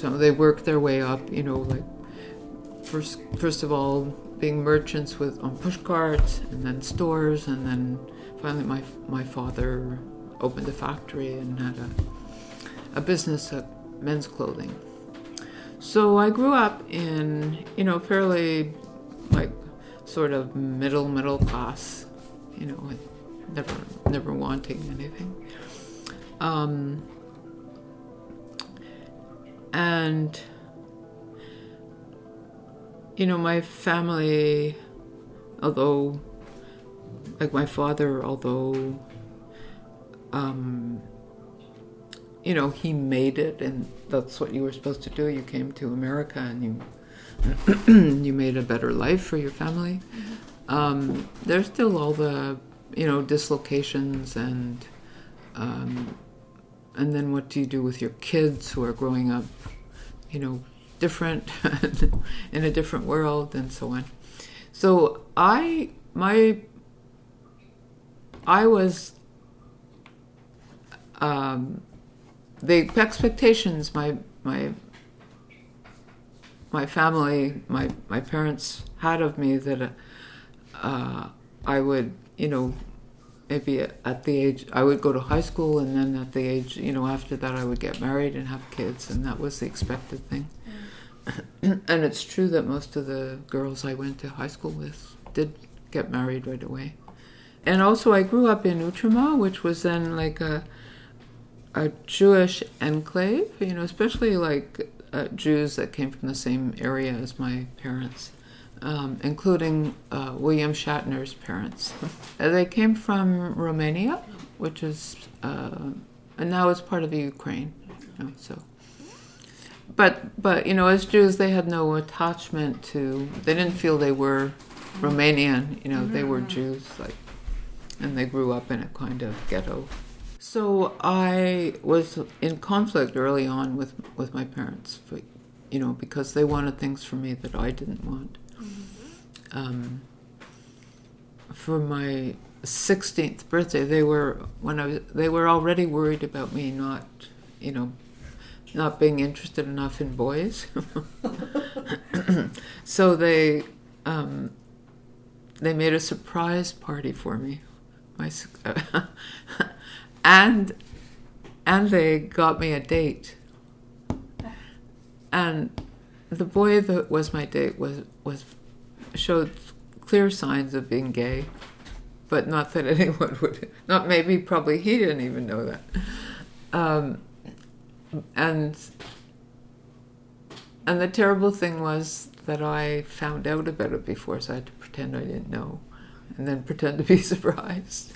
family, they worked their way up, you know, like first first of all being merchants with on push carts and then stores and then finally my my father opened a factory and had a a business of men's clothing. So I grew up in you know fairly like sort of middle middle class, you know, never never wanting anything. Um, and you know, my family, although, like my father, although, um, you know, he made it, and that's what you were supposed to do. You came to America and you you made a better life for your family. Um, there's still all the, you know, dislocations and, um, and then what do you do with your kids who are growing up, you know, different in a different world and so on. So I my I was um, the expectations my my my family my my parents had of me that uh, I would you know maybe at the age I would go to high school and then at the age you know after that I would get married and have kids and that was the expected thing. and it's true that most of the girls I went to high school with did get married right away. And also, I grew up in Outremont, which was then like a a Jewish enclave. You know, especially like uh, Jews that came from the same area as my parents, um, including uh, William Shatner's parents. they came from Romania, which is uh, and now it's part of the Ukraine. You know, so but but you know, as Jews, they had no attachment to. They didn't feel they were Romanian. You know, they were mm-hmm. Jews, like, and they grew up in a kind of ghetto. So I was in conflict early on with with my parents, for, you know, because they wanted things for me that I didn't want. Um, for my 16th birthday, they were when I was, they were already worried about me not, you know, not being interested enough in boys. so they um, they made a surprise party for me, my, and and they got me a date. And the boy that was my date was was showed clear signs of being gay, but not that anyone would. Not maybe probably he didn't even know that. Um, and and the terrible thing was that I found out about it before, so I had to pretend I didn't know, and then pretend to be surprised.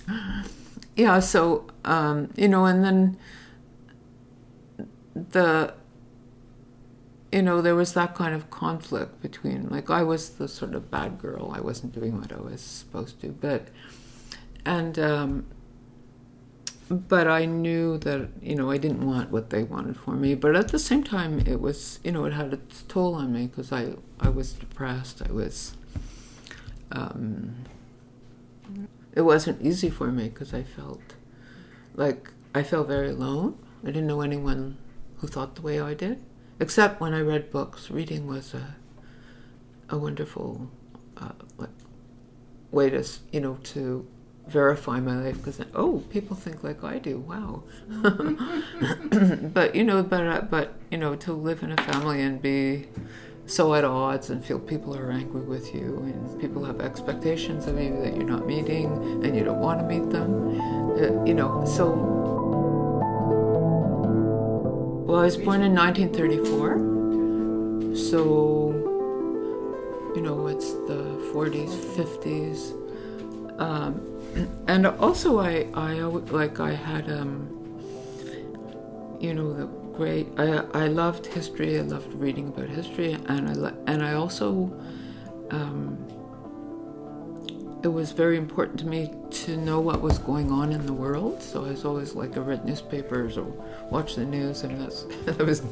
yeah, so um, you know, and then the you know there was that kind of conflict between like I was the sort of bad girl, I wasn't doing what I was supposed to, but and um, but I knew that you know I didn't want what they wanted for me. But at the same time, it was you know it had its toll on me because I I was depressed. I was. Um, it wasn't easy for me because I felt like I felt very alone. I didn't know anyone who thought the way I did, except when I read books. Reading was a a wonderful uh, way to you know to verify my life because oh people think like I do wow but you know but uh, but you know to live in a family and be so at odds and feel people are angry with you and people have expectations of you that you're not meeting and you don't want to meet them uh, you know so well I was born in 1934 so you know it's the 40s 50s um, and also I I like I had um you know the great I I loved history I loved reading about history and I and I also um, it was very important to me to know what was going on in the world. So I was always like, I read newspapers or watched the news, and that's, there was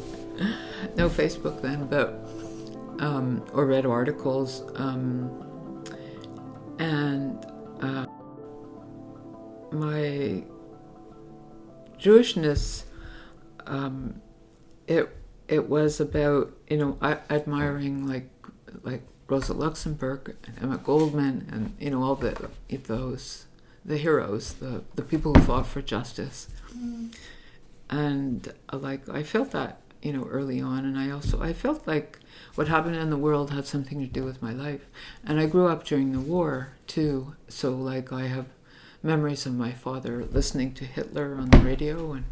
no Facebook then, but um, or read articles. Um, and uh, my Jewishness, um, it it was about you know I, admiring like like Rosa Luxemburg and Emma Goldman and you know all the those the heroes the the people who fought for justice mm. and uh, like I felt that you know early on and I also I felt like what happened in the world had something to do with my life and I grew up during the war too so like I have memories of my father listening to Hitler on the radio and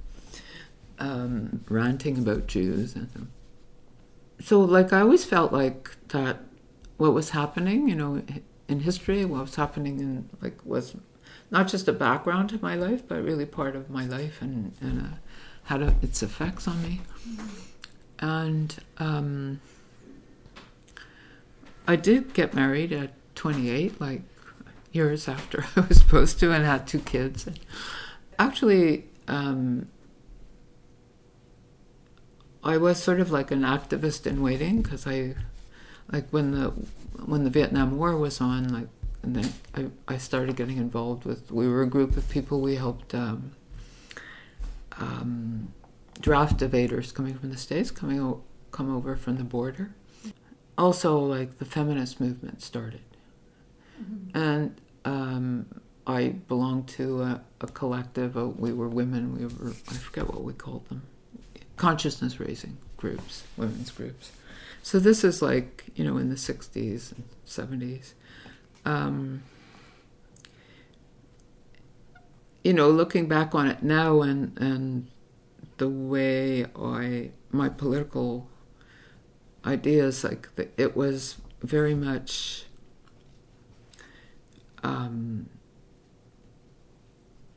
um, ranting about Jews. And so, like, I always felt like that what was happening, you know, in history, what was happening in, like, was not just a background to my life, but really part of my life and, and uh, had a, its effects on me. And um, I did get married at 28, like years after I was supposed to, and had two kids. And actually, um, I was sort of like an activist in waiting because I, like when the when the Vietnam War was on, like and then I, I started getting involved with. We were a group of people. We helped um, um, draft evaders coming from the states coming o- come over from the border. Also, like the feminist movement started, mm-hmm. and um, I belonged to a, a collective. we were women. We were I forget what we called them consciousness raising groups, women's groups. So this is like, you know, in the 60s and 70s. Um, you know, looking back on it now and, and the way I, my political ideas, like the, it was very much um,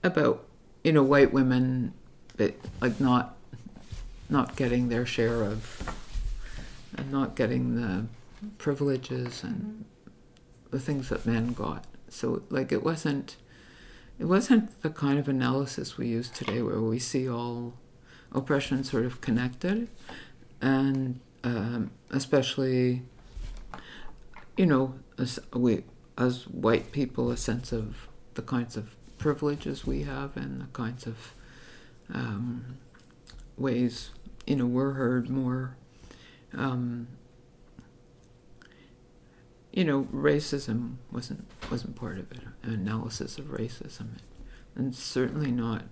about, you know, white women, but like not not getting their share of, and not getting the privileges and the things that men got. So like it wasn't, it wasn't the kind of analysis we use today where we see all oppression sort of connected, and um, especially, you know, as we as white people, a sense of the kinds of privileges we have and the kinds of um, ways you know, were heard more. Um, you know, racism wasn't wasn't part of it. An analysis of racism, and certainly not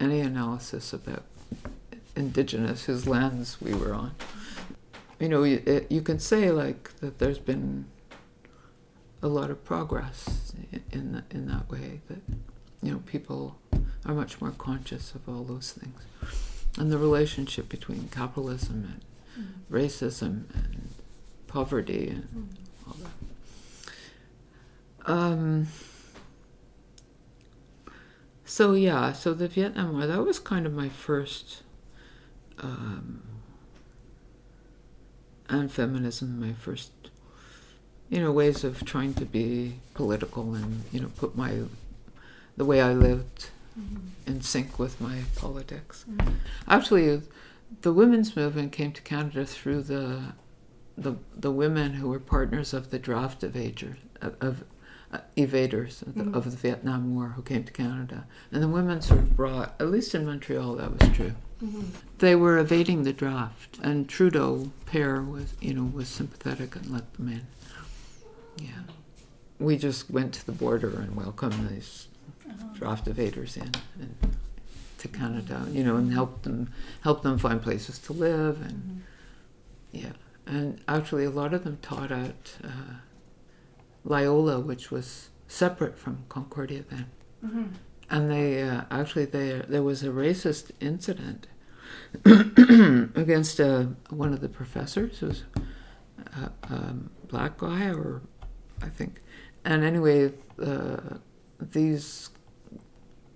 any analysis about indigenous whose lands we were on. You know, you, you can say like that. There's been a lot of progress in that, in that way. That you know, people are much more conscious of all those things and the relationship between capitalism and racism and poverty and mm. all that. Um, so yeah, so the Vietnam War that was kind of my first, um, and feminism my first, you know, ways of trying to be political and you know put my the way I lived mm-hmm. in sync with my politics. Mm-hmm. Actually, the women's movement came to Canada through the the the women who were partners of the draft evaders of, of uh, evaders of the, mm-hmm. of the, Vietnam War who came to Canada, and the women sort of brought, at least in Montreal, that was true. Mm-hmm. They were evading the draft, and Trudeau père was you know was sympathetic and let them in. Yeah, we just went to the border and welcomed these draft evaders in and to Canada, you know, and help them help them find places to live and mm-hmm. yeah. And actually, a lot of them taught at uh, Loyola, which was separate from Concordia then. Mm-hmm. And they uh, actually they there was a racist incident against uh, one of the professors who was a, a black guy, or I think. And anyway, uh, these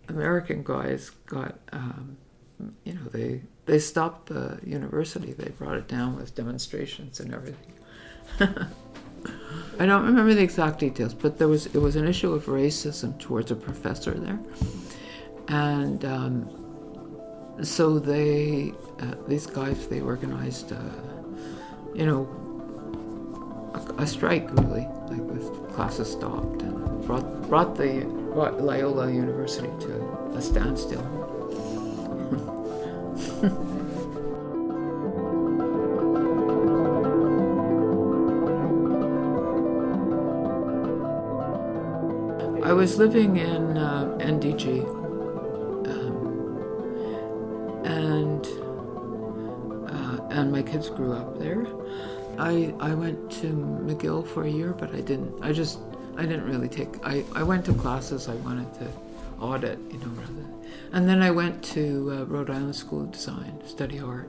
American guys got, um, you know, they they stopped the university. They brought it down with demonstrations and everything. I don't remember the exact details, but there was it was an issue of racism towards a professor there, and um, so they uh, these guys they organized, uh, you know, a, a, strike really, like with classes stopped and brought brought the brought Loyola University to a standstill. I was living in uh, NDG, um, and uh, and my kids grew up there. I I went to McGill for a year, but I didn't. I just I didn't really take. I I went to classes I wanted to audit, you know, rather. And then I went to uh, Rhode Island School of Design, study art.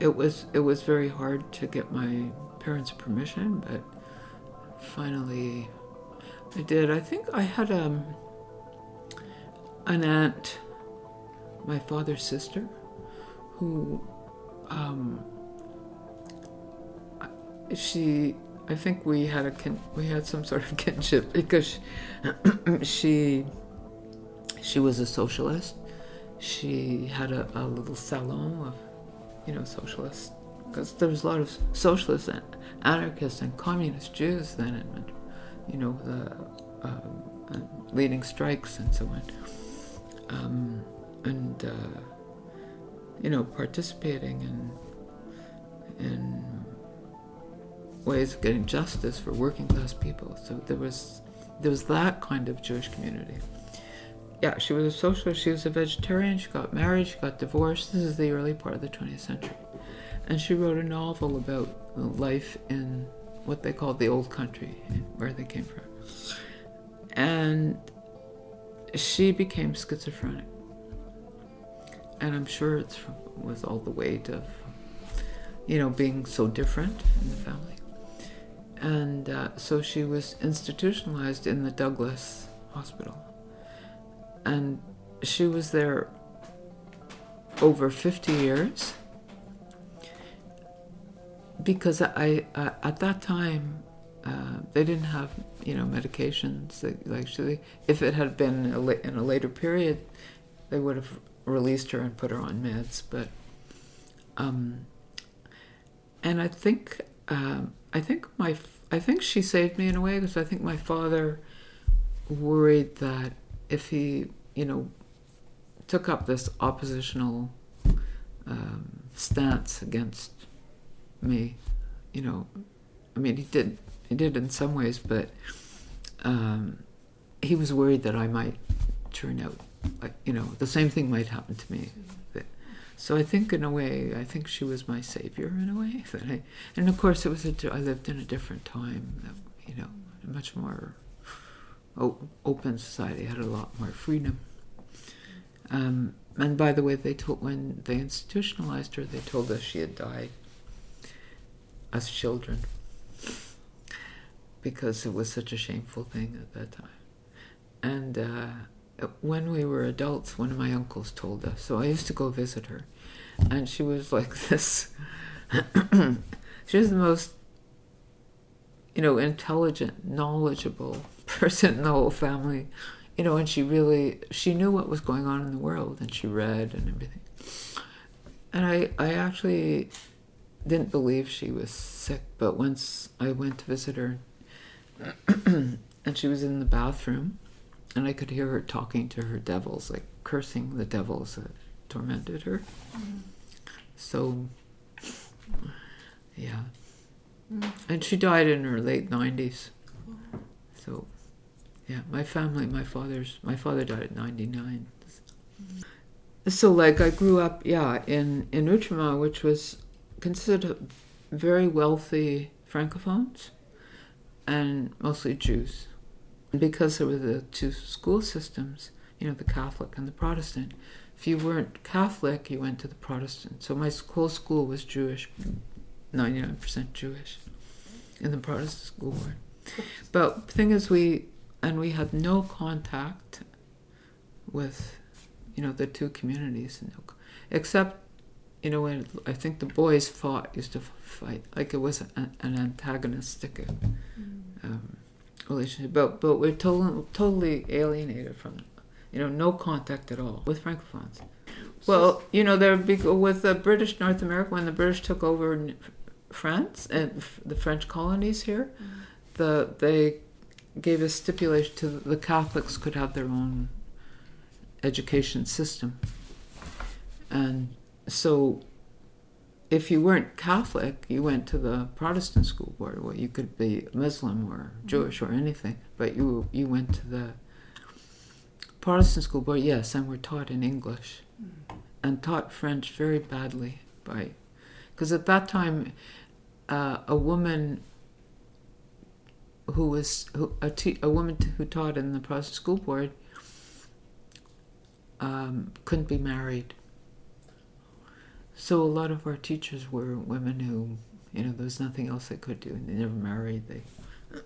It was it was very hard to get my parents' permission, but finally I did. I think I had um, an aunt, my father's sister, who um, she. I think we had a kin, we had some sort of kinship because she she was a socialist. She had a, a little salon of you know socialists because there was a lot of socialists and anarchists and communist Jews then in you know, the uh, leading strikes and so on, um, and uh, you know, participating in in ways of getting justice for working class people. So there was there was that kind of Jewish community. Yeah, she was a socialist. She was a vegetarian. She got married. She got divorced. This is the early part of the 20th century, and she wrote a novel about life in what they called the old country, where they came from. And she became schizophrenic. And I'm sure it was all the weight of, you know, being so different in the family. And uh, so she was institutionalized in the Douglas Hospital. And she was there over 50 years. Because I, at that time uh, they didn't have you know medications. That, like actually if it had been a la- in a later period they would have released her and put her on meds. But um, and I think um, I think my I think she saved me in a way because I think my father worried that if he you know took up this oppositional um, stance against me. You know, I mean, he did he did in some ways, but um, he was worried that I might turn out like you know the same thing might happen to me. So I think in a way, I think she was my savior in a way. That I, and of course, it was a, I lived in a different time. You know, much more open society had a lot more freedom. Um, and by the way, they told when they institutionalized her, they told us she had died as children because it was such a shameful thing at that time. And uh, when we were adults, one of my uncles told us. So I used to go visit her, and she was like this. she was the most, you know, intelligent, knowledgeable person in the whole family. You know, and she really she knew what was going on in the world, and she read and everything. And I, I actually didn't believe she was sick, but once I went to visit her, and she was in the bathroom, and I could hear her talking to her devils, like cursing the devils that tormented her. Mm. So, yeah. Mm. And she died in her late 90s. So, yeah, my family, my father's, my father died at 99. Mm. So, like, I grew up, yeah, in, in Outremont, which was considered very wealthy francophones and mostly Jews. Because there were the two school systems, you know, the Catholic and the Protestant. If you weren't Catholic, you went to the Protestant. So my whole school was Jewish, 99% Jewish, and the Protestant school. But the thing is, we, and we had no contact with, you know, the two communities, except you know, when I think the boys fought, used to fight, like it was an, an antagonistic um, relationship. But but we're totally totally alienated from, you know, no contact at all with francophones. Well, you know, there with the British North America when the British took over France and the French colonies here, mm-hmm. the they gave a stipulation to the Catholics could have their own education system, and so if you weren't Catholic, you went to the Protestant school board, Well, you could be Muslim or Jewish or anything, but you you went to the Protestant school board, yes, and were taught in English, and taught French very badly by, because at that time, uh, a woman who was who, a, te- a woman who taught in the Protestant school board um, couldn't be married so a lot of our teachers were women who, you know, there was nothing else they could do. and They never married. They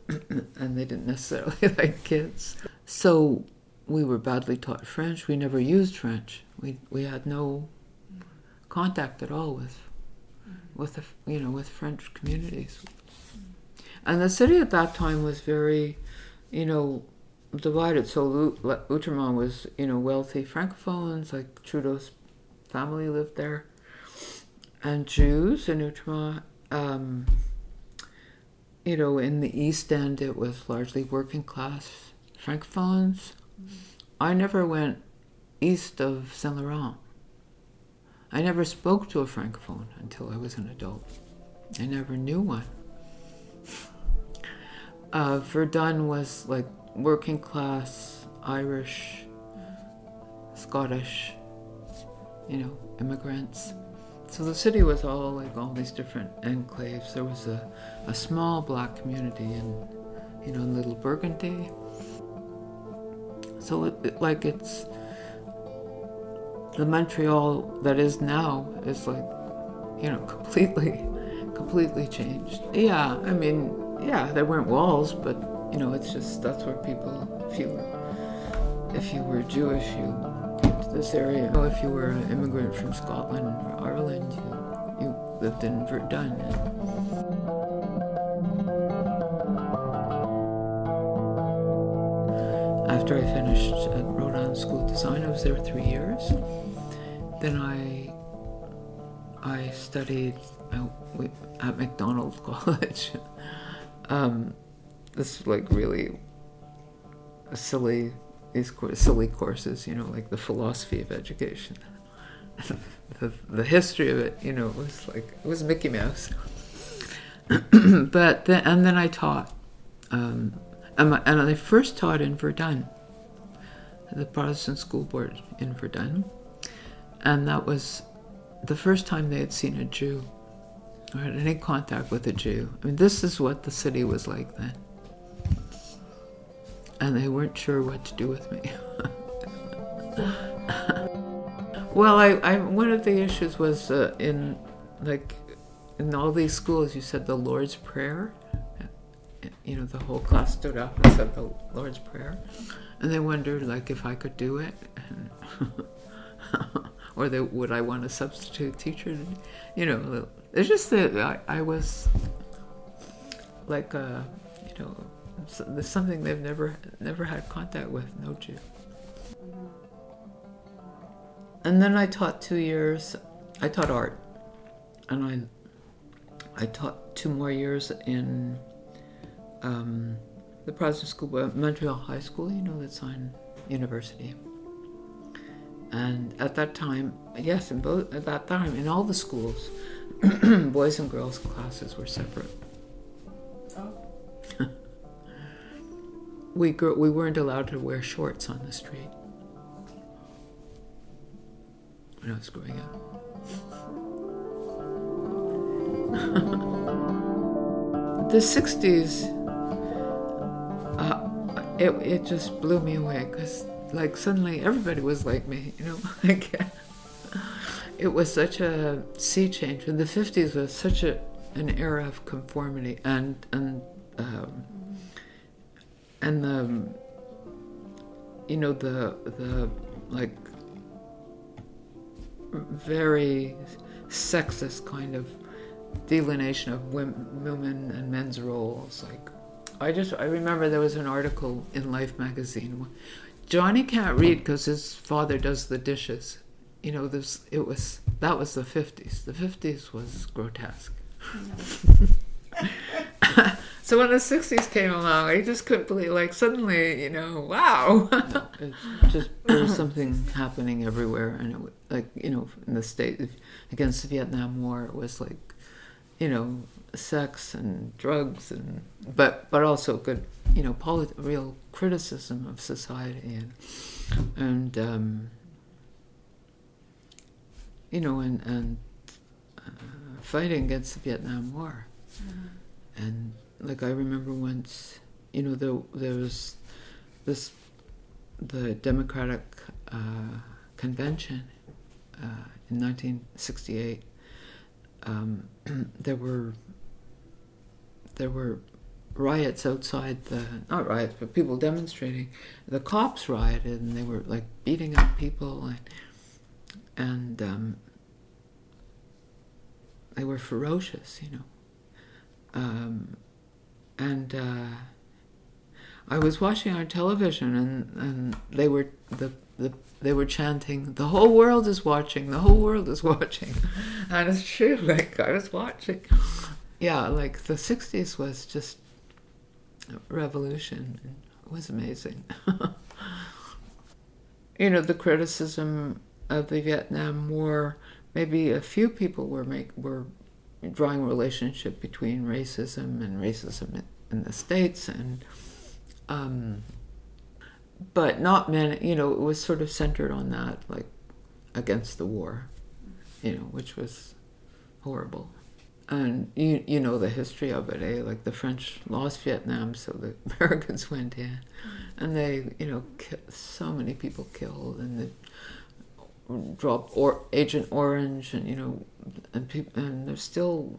and they didn't necessarily like kids. So we were badly taught French. We never used French. We we had no contact at all with with the, you know with French communities. And the city at that time was very, you know, divided. So Outremont was you know wealthy francophones like Trudeau's family lived there and Jews in Outremont. Um, you know, in the East End, it was largely working class francophones. Mm-hmm. I never went east of Saint Laurent. I never spoke to a francophone until I was an adult. I never knew one. Uh, Verdun was like working class, Irish, Scottish, you know, immigrants. So the city was all like all these different enclaves. There was a, a small black community in, you know, in Little Burgundy. So it, it, like it's the Montreal that is now is like, you know, completely, completely changed. Yeah, I mean, yeah, there weren't walls, but you know, it's just that's where people, if you if you were Jewish, you this area. If you were an immigrant from Scotland or Ireland, you, you lived in Verdun. After I finished at Island School of Design, I was there three years. Then I I studied at Macdonald College. um, this is like really a silly these silly courses, you know, like the philosophy of education. the, the history of it, you know, it was like it was Mickey Mouse. but then, and then I taught, um, and, my, and I first taught in Verdun, the Protestant school board in Verdun, and that was the first time they had seen a Jew or had any contact with a Jew. I mean, this is what the city was like then and they weren't sure what to do with me. well, I, I, one of the issues was uh, in like in all these schools, you said the Lord's Prayer. You know, the whole class stood up and said the Lord's Prayer, and they wondered like if I could do it, or they, would I want a substitute teacher? You know, it's just that I, I was like a, you know there's something they've never never had contact with, no Jew. And then I taught two years. I taught art, and I I taught two more years in um, the Protestant school, uh, Montreal High School. You know that's on university. And at that time, yes, in both at that time in all the schools, boys and girls classes were separate. We grew, we weren't allowed to wear shorts on the street when I was growing up. the 60s, uh, it, it just blew me away because, like, suddenly everybody was like me, you know? like, it was such a sea change. And the 50s was such a, an era of conformity and, and um, and the you know the the like very sexist kind of delineation of women, women and men's roles. Like, I just I remember there was an article in Life magazine. Johnny can't read because his father does the dishes. You know, this it was that was the fifties. The fifties was grotesque. Mm-hmm. so when the sixties came along, I just couldn't believe. Like suddenly, you know, wow. no, it's just there was something happening everywhere, and it like you know in the state against the Vietnam War, it was like you know sex and drugs and but but also good you know polit- real criticism of society and and um, you know and and uh, fighting against the Vietnam War mm-hmm. and like I remember once you know there there was this the Democratic uh, convention uh, in 1968 um, there were there were riots outside the not riots but people demonstrating. The cops rioted and they were like beating up people and and um, they were ferocious you know. Um, and uh, I was watching our television and, and they were the, the they were chanting the whole world is watching the whole world is watching and it's true like I was watching yeah, like the 60s was just revolution. It was amazing. you know, the criticism of the Vietnam War, maybe a few people were make were drawing relationship between racism and racism in the states and um, but not many you know it was sort of centered on that like against the war you know which was horrible and you you know the history of it, eh? Like the French lost Vietnam, so the Americans went in, and they you know so many people killed, and they dropped or Agent Orange, and you know, and people, and there's still,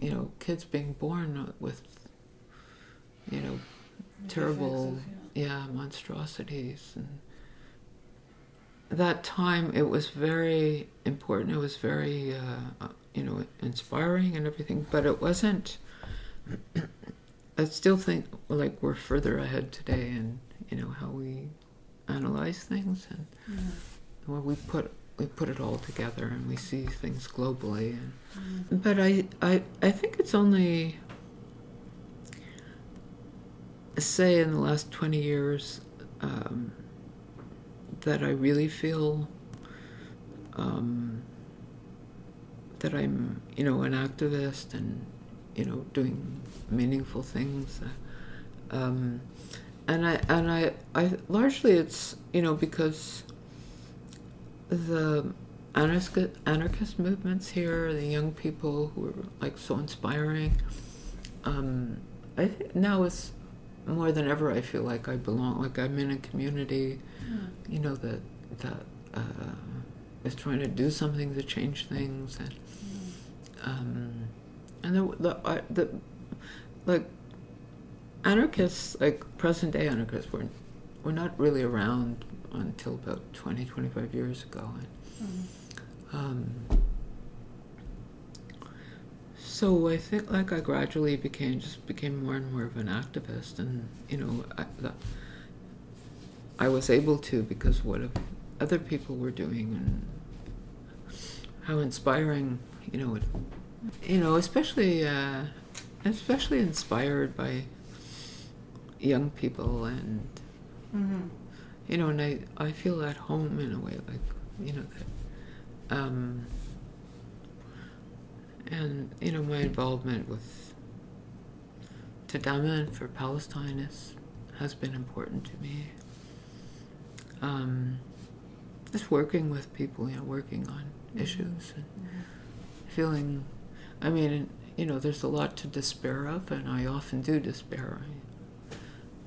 you know, kids being born with, you know, terrible, yeah. monstrosities and that time it was very important. It was very uh, you know, inspiring and everything, but it wasn't. I still think like we're further ahead today, and you know how we analyze things and yeah. where we put we put it all together and we see things globally. And, mm. But I, I I think it's only say in the last twenty years um, that I really feel. Um, that I'm, you know, an activist and, you know, doing meaningful things. Um, and I and I, I largely it's you know because the anarchist anarchist movements here, the young people who are like so inspiring. Um, I think now it's more than ever. I feel like I belong. Like I'm in a community, mm. you know that that uh, is trying to do something to change things and um, and the the, uh, the like anarchists like present day anarchists were were not really around until about 20 25 years ago and, mm-hmm. um, so I think like I gradually became just became more and more of an activist and you know I, the, I was able to because what other people were doing and how inspiring you know, it, you know, especially uh, especially inspired by young people and mm-hmm. You know, and I I feel at home in a way, like you know that. Um, and you know my involvement with Tadama for Palestine is, has been important to me. Um, just working with people, you know, working on mm-hmm. issues and mm-hmm feeling, I mean, you know, there's a lot to despair of, and I often do despair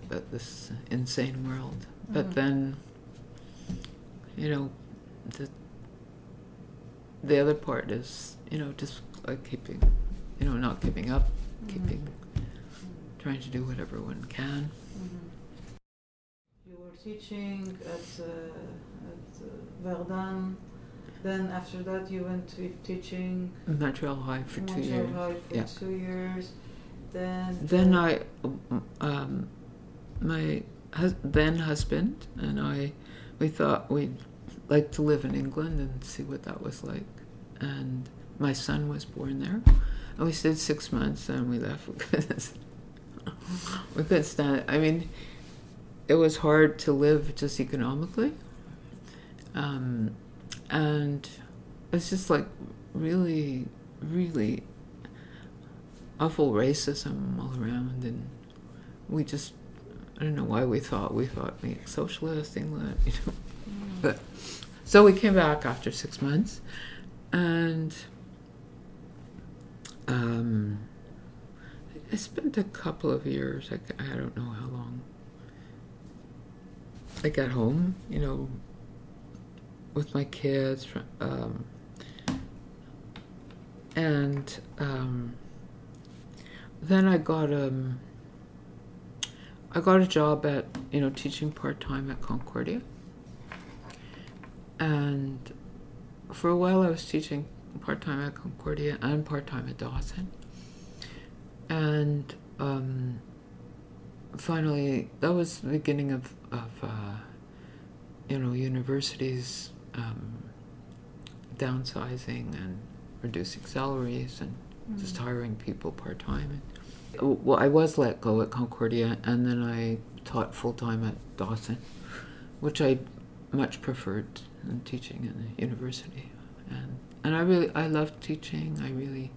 about this insane world. But then, you know, the the other part is, you know, just like keeping, you know, not giving up, mm-hmm. keeping, trying to do whatever one can. Mm-hmm. You were teaching at, uh, at uh, Verdun Then after that, you went to teaching Montreal High for two Montreal years. High for Yeah. two years. Then Then uh, I, um, my hus- then husband and I, we thought we'd like to live in England and see what that was like. And my son was born there. And we stayed six months and we left because we couldn't stand it. I mean, it was hard to live just economically. Um, and it's just like really, really awful racism all around, and we just I don't know why we thought we thought like socialist England, you know. mm, But so we came back after six months, and um, I spent a couple of years. I, I don't know how long. I got home, you know, with my kids, um, and um, then I got um, I got a job at you know teaching part time at Concordia, and for a while I was teaching part time at Concordia and part time at Dawson, and um, finally that was the beginning of of uh, you know universities um, downsizing and reducing salaries and mm, just hiring people part time. Well, I was let go at Concordia, and then I taught full time at Dawson, which I much preferred than teaching in the university. And and I really I loved teaching. I really,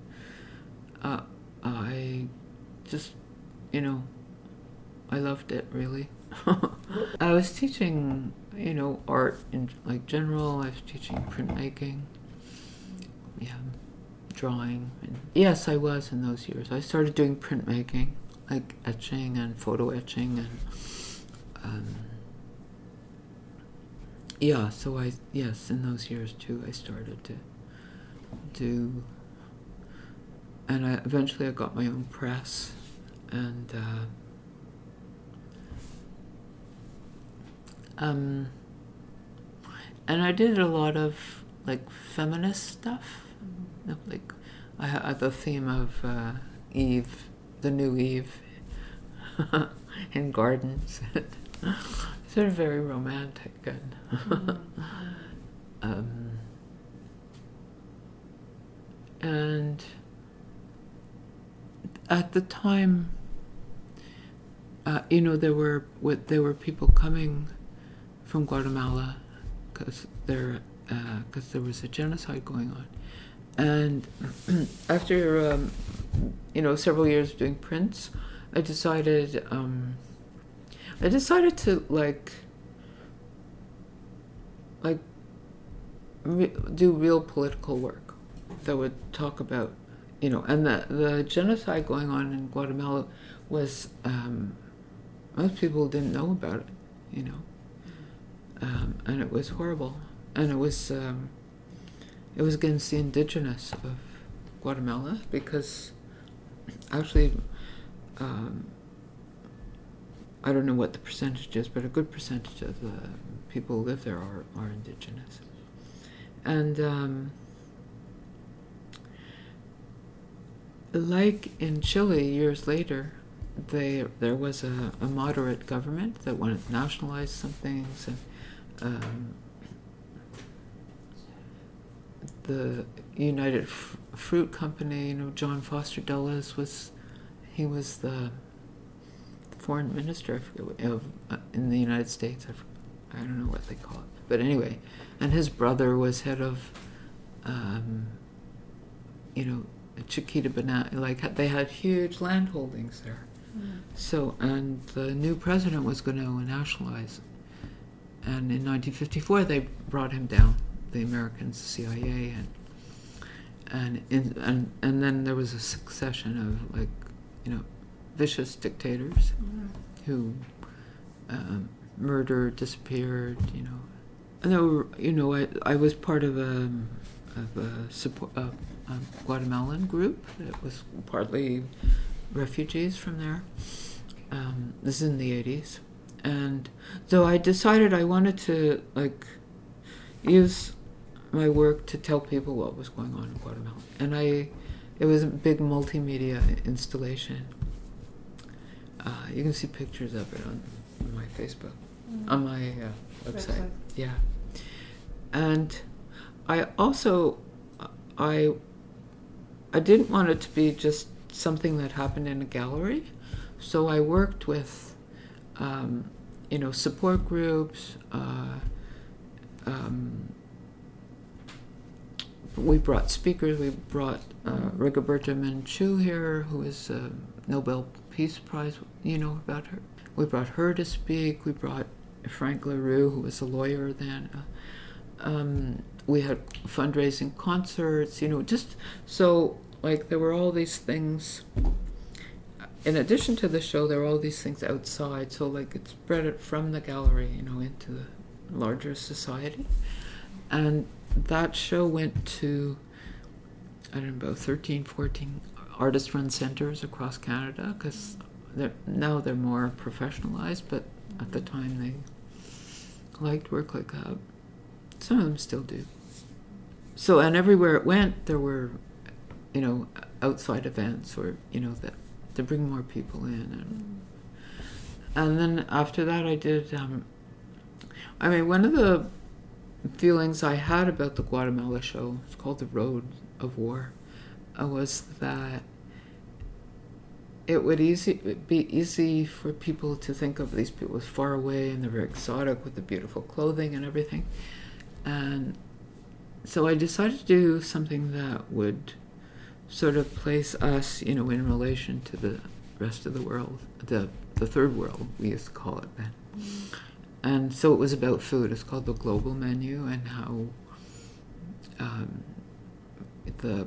uh, I just, you know, I loved it really. I was teaching, you know, art in like general. I was teaching printmaking. Yeah, drawing. And yes, I was in those years. I started doing printmaking, like etching and photo etching, and um, yeah. So I yes, in those years too, I started to do, and I eventually I got my own press, and. Uh, um, and I did a lot of like feminist stuff. Mm, No, like I the theme of uh, Eve, the new Eve, in gardens, sort of very romantic and. mm, um, and at the time, uh, you know, there were what there were people coming from Guatemala because there because there was a genocide going on, and after um, you know several years of doing prints, I decided um, I decided to like like re- do real political work that would talk about you know and the the genocide going on in Guatemala was um, most people didn't know about it you know? Um, and it was horrible. And it was um, it was against the indigenous of Guatemala because actually um, I don't know what the percentage is, but a good percentage of the people who live there are, are indigenous. And um, like in Chile years later, they, there was a, a moderate government that wanted to nationalize some things. And, um, the United F- Fruit Company, you know, John Foster Dulles was, he was the foreign minister forget of uh, in the United States. I, I, don't know what they call it, but anyway, and his brother was head of, um, you know, Chiquita Banana. Like they had huge land holdings there. mm, So, and the new president was going to nationalize. And in 1954, they brought him down, the Americans, the CIA, and and in, and and then there was a succession of like, you know, vicious dictators mm, who um, murdered, disappeared, you know. And there were, you know, I, I was part of a, of a, support, a, a Guatemalan group that was partly refugees from there. Um, this is in the 80s. And so I decided I wanted to, like, use my work to tell people what was going on in Guatemala, and I, it was a big multimedia installation. Uh, you can see pictures of it on, on my Facebook, on my uh, website. Website. Yeah, and I also, I, I didn't want it to be just something that happened in a gallery, so I worked with, um, you know, support groups. Uh, um, we brought speakers. We brought uh, Rigoberta Menchú here, who is a Nobel Peace Prize. You know about her. We brought her to speak. We brought Frank LaRue, who was a lawyer then. Uh, um, we had fundraising concerts. You know, just so like there were all these things. In addition to the show, there were all these things outside. So like it spread it from the gallery, you know, into the larger society. And that show went to, I don't know, about 13, 14 artist run centers across Canada because they're, now they're more professionalized, but at the time they liked work like that. Some of them still do. So, and everywhere it went, there were, you know, outside events or, you know, that to bring more people in. And, and then after that, I did, um, I mean, one of the feelings I had about the Guatemala show, it's called The Road of War, uh, was that it would easy be easy for people to think of these people as far away and they're very exotic with the beautiful clothing and everything. And so I decided to do something that would sort of place us, you know, in relation to the rest of the world, the the third world we used to call it then. And so it was about food. It's called the global menu and how um, the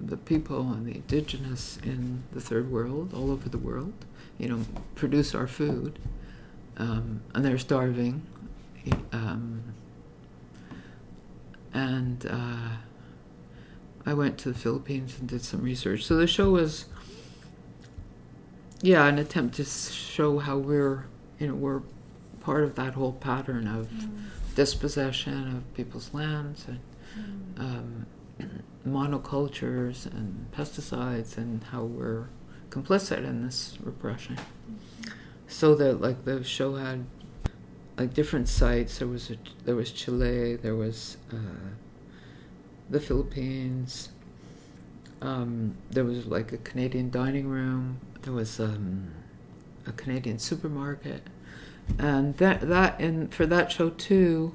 the people and the indigenous in the third world, all over the world, you know, produce our food, um, and they're starving. Um, and uh, I went to the Philippines and did some research. So the show was, yeah, an attempt to show how we're, you know, we're part of that whole pattern of Mm. dispossession of people's lands and Mm. um, monocultures and pesticides and how we're complicit in this repression. So that like the show had like different sites. There was a, there was Chile. There was uh, the Philippines. Um, there was like a Canadian dining room. There was um, a Canadian supermarket, and that that and for that show too,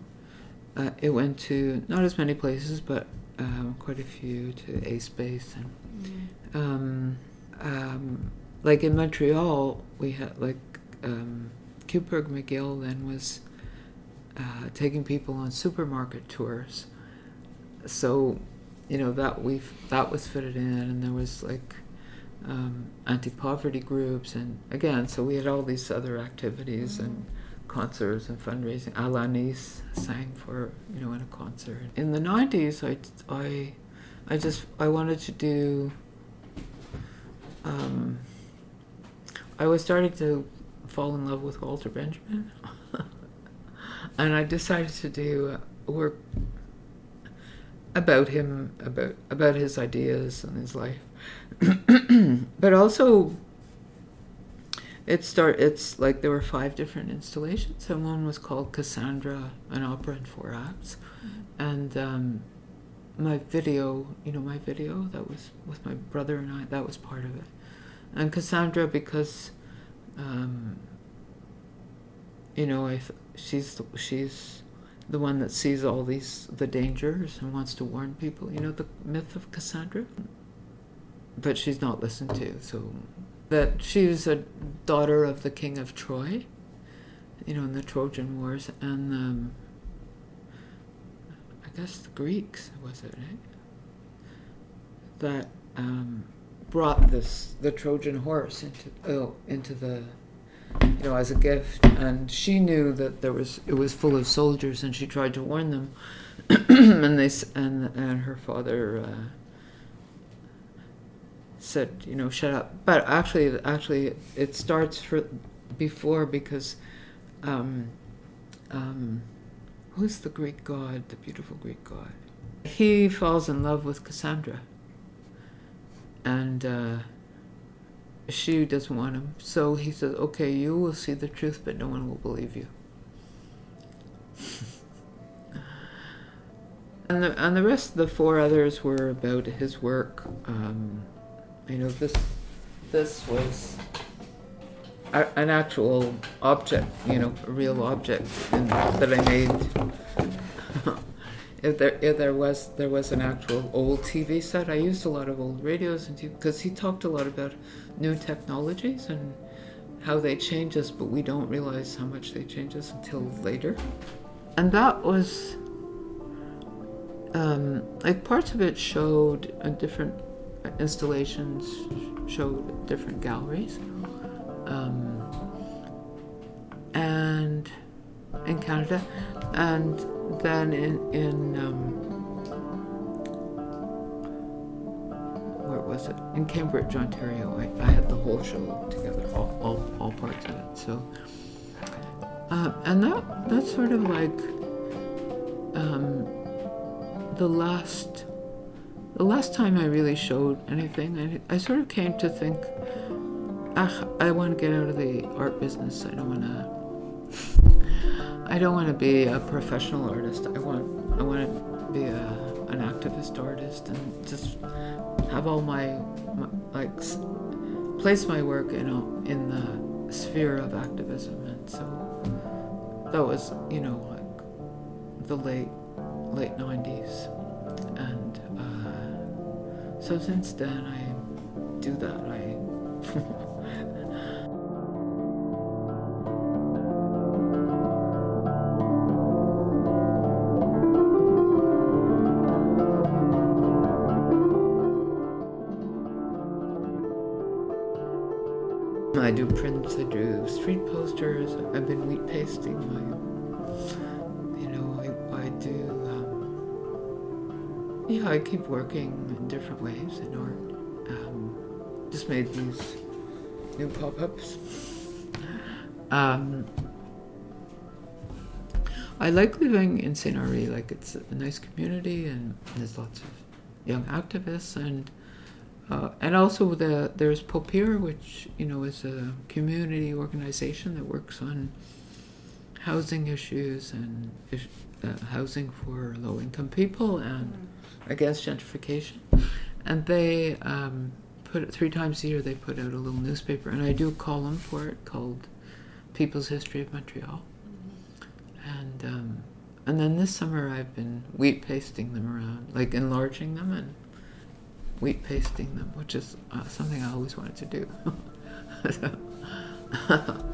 uh, it went to not as many places, but um, quite a few to A Space and Mm. um, um, like in Montreal, we had like um, QPIRG McGill then was uh, taking people on supermarket tours. So, you know that we that was fitted in, and there was like um, anti-poverty groups, and again, so we had all these other activities and concerts and fundraising. Alanis sang for you know in a concert. In the '90s, I I I just I wanted to do. Um, I was starting to fall in love with Walter Benjamin, and I decided to do uh, work about him, about about his ideas and his life, but also. It start. It's like there were five different installations, and one was called Cassandra, an opera in four acts, and um, my video, you know, my video that was with my brother and I, that was part of it. And Cassandra, because, um, you know, I she's the, she's the one that sees all these the dangers and wants to warn people. You know the myth of Cassandra, but she's not listened to. So that she was a daughter of the king of Troy, you know, in the Trojan Wars, and um, I guess the Greeks was it, right? That um, brought this the Trojan horse into oh into the you know as a gift, and she knew that there was it was full of soldiers, and she tried to warn them, and they and and her father. Uh, said you know shut up but actually actually it starts for before because um, um, who's the greek god the beautiful greek god he falls in love with Cassandra, and uh, she doesn't want him. So he says, "Okay, you will see the truth, but no one will believe you." and the and the rest of the four others were about his work. Um, you know, this this was a, an actual object, you know, a real object in, that I made. if there if there was there was an actual old TV set, I used a lot of old radios and because he talked a lot about new technologies and how they change us, but we don't realize how much they change us until later. And that was um, like parts of it showed a different installations, showed different galleries. Um, and in Canada, and then in in um, where was it? In Cambridge, Ontario. I, I had the whole show together, all, all, all parts of it. So, uh, and that that's sort of like um, the last the last time I really showed anything. I, I sort of came to think, ah, I want to get out of the art business. I don't want to. I don't want to be a professional artist. I want I want to be a, an activist artist and just have all my, my like place my work in a, in the sphere of activism. And so that was you know like the late late nineties, and so since then I do that. I I do prints, I do street posters, I've been wheat pasting my, I keep working in different ways in art. Um, just made these new pop-ups. Um, I like living in St. Henri, like it's a nice community and there's lots of young activists and uh, and also the there's Popir, which you know is a community organization that works on housing issues and uh, housing for low income people and against gentrification. And they um, put it three times a year. They put out a little newspaper, and I do a column for it called People's History of Montreal. And um, and then this summer I've been wheat pasting them around, like enlarging them and wheat pasting them, which is uh, something I always wanted to do. So-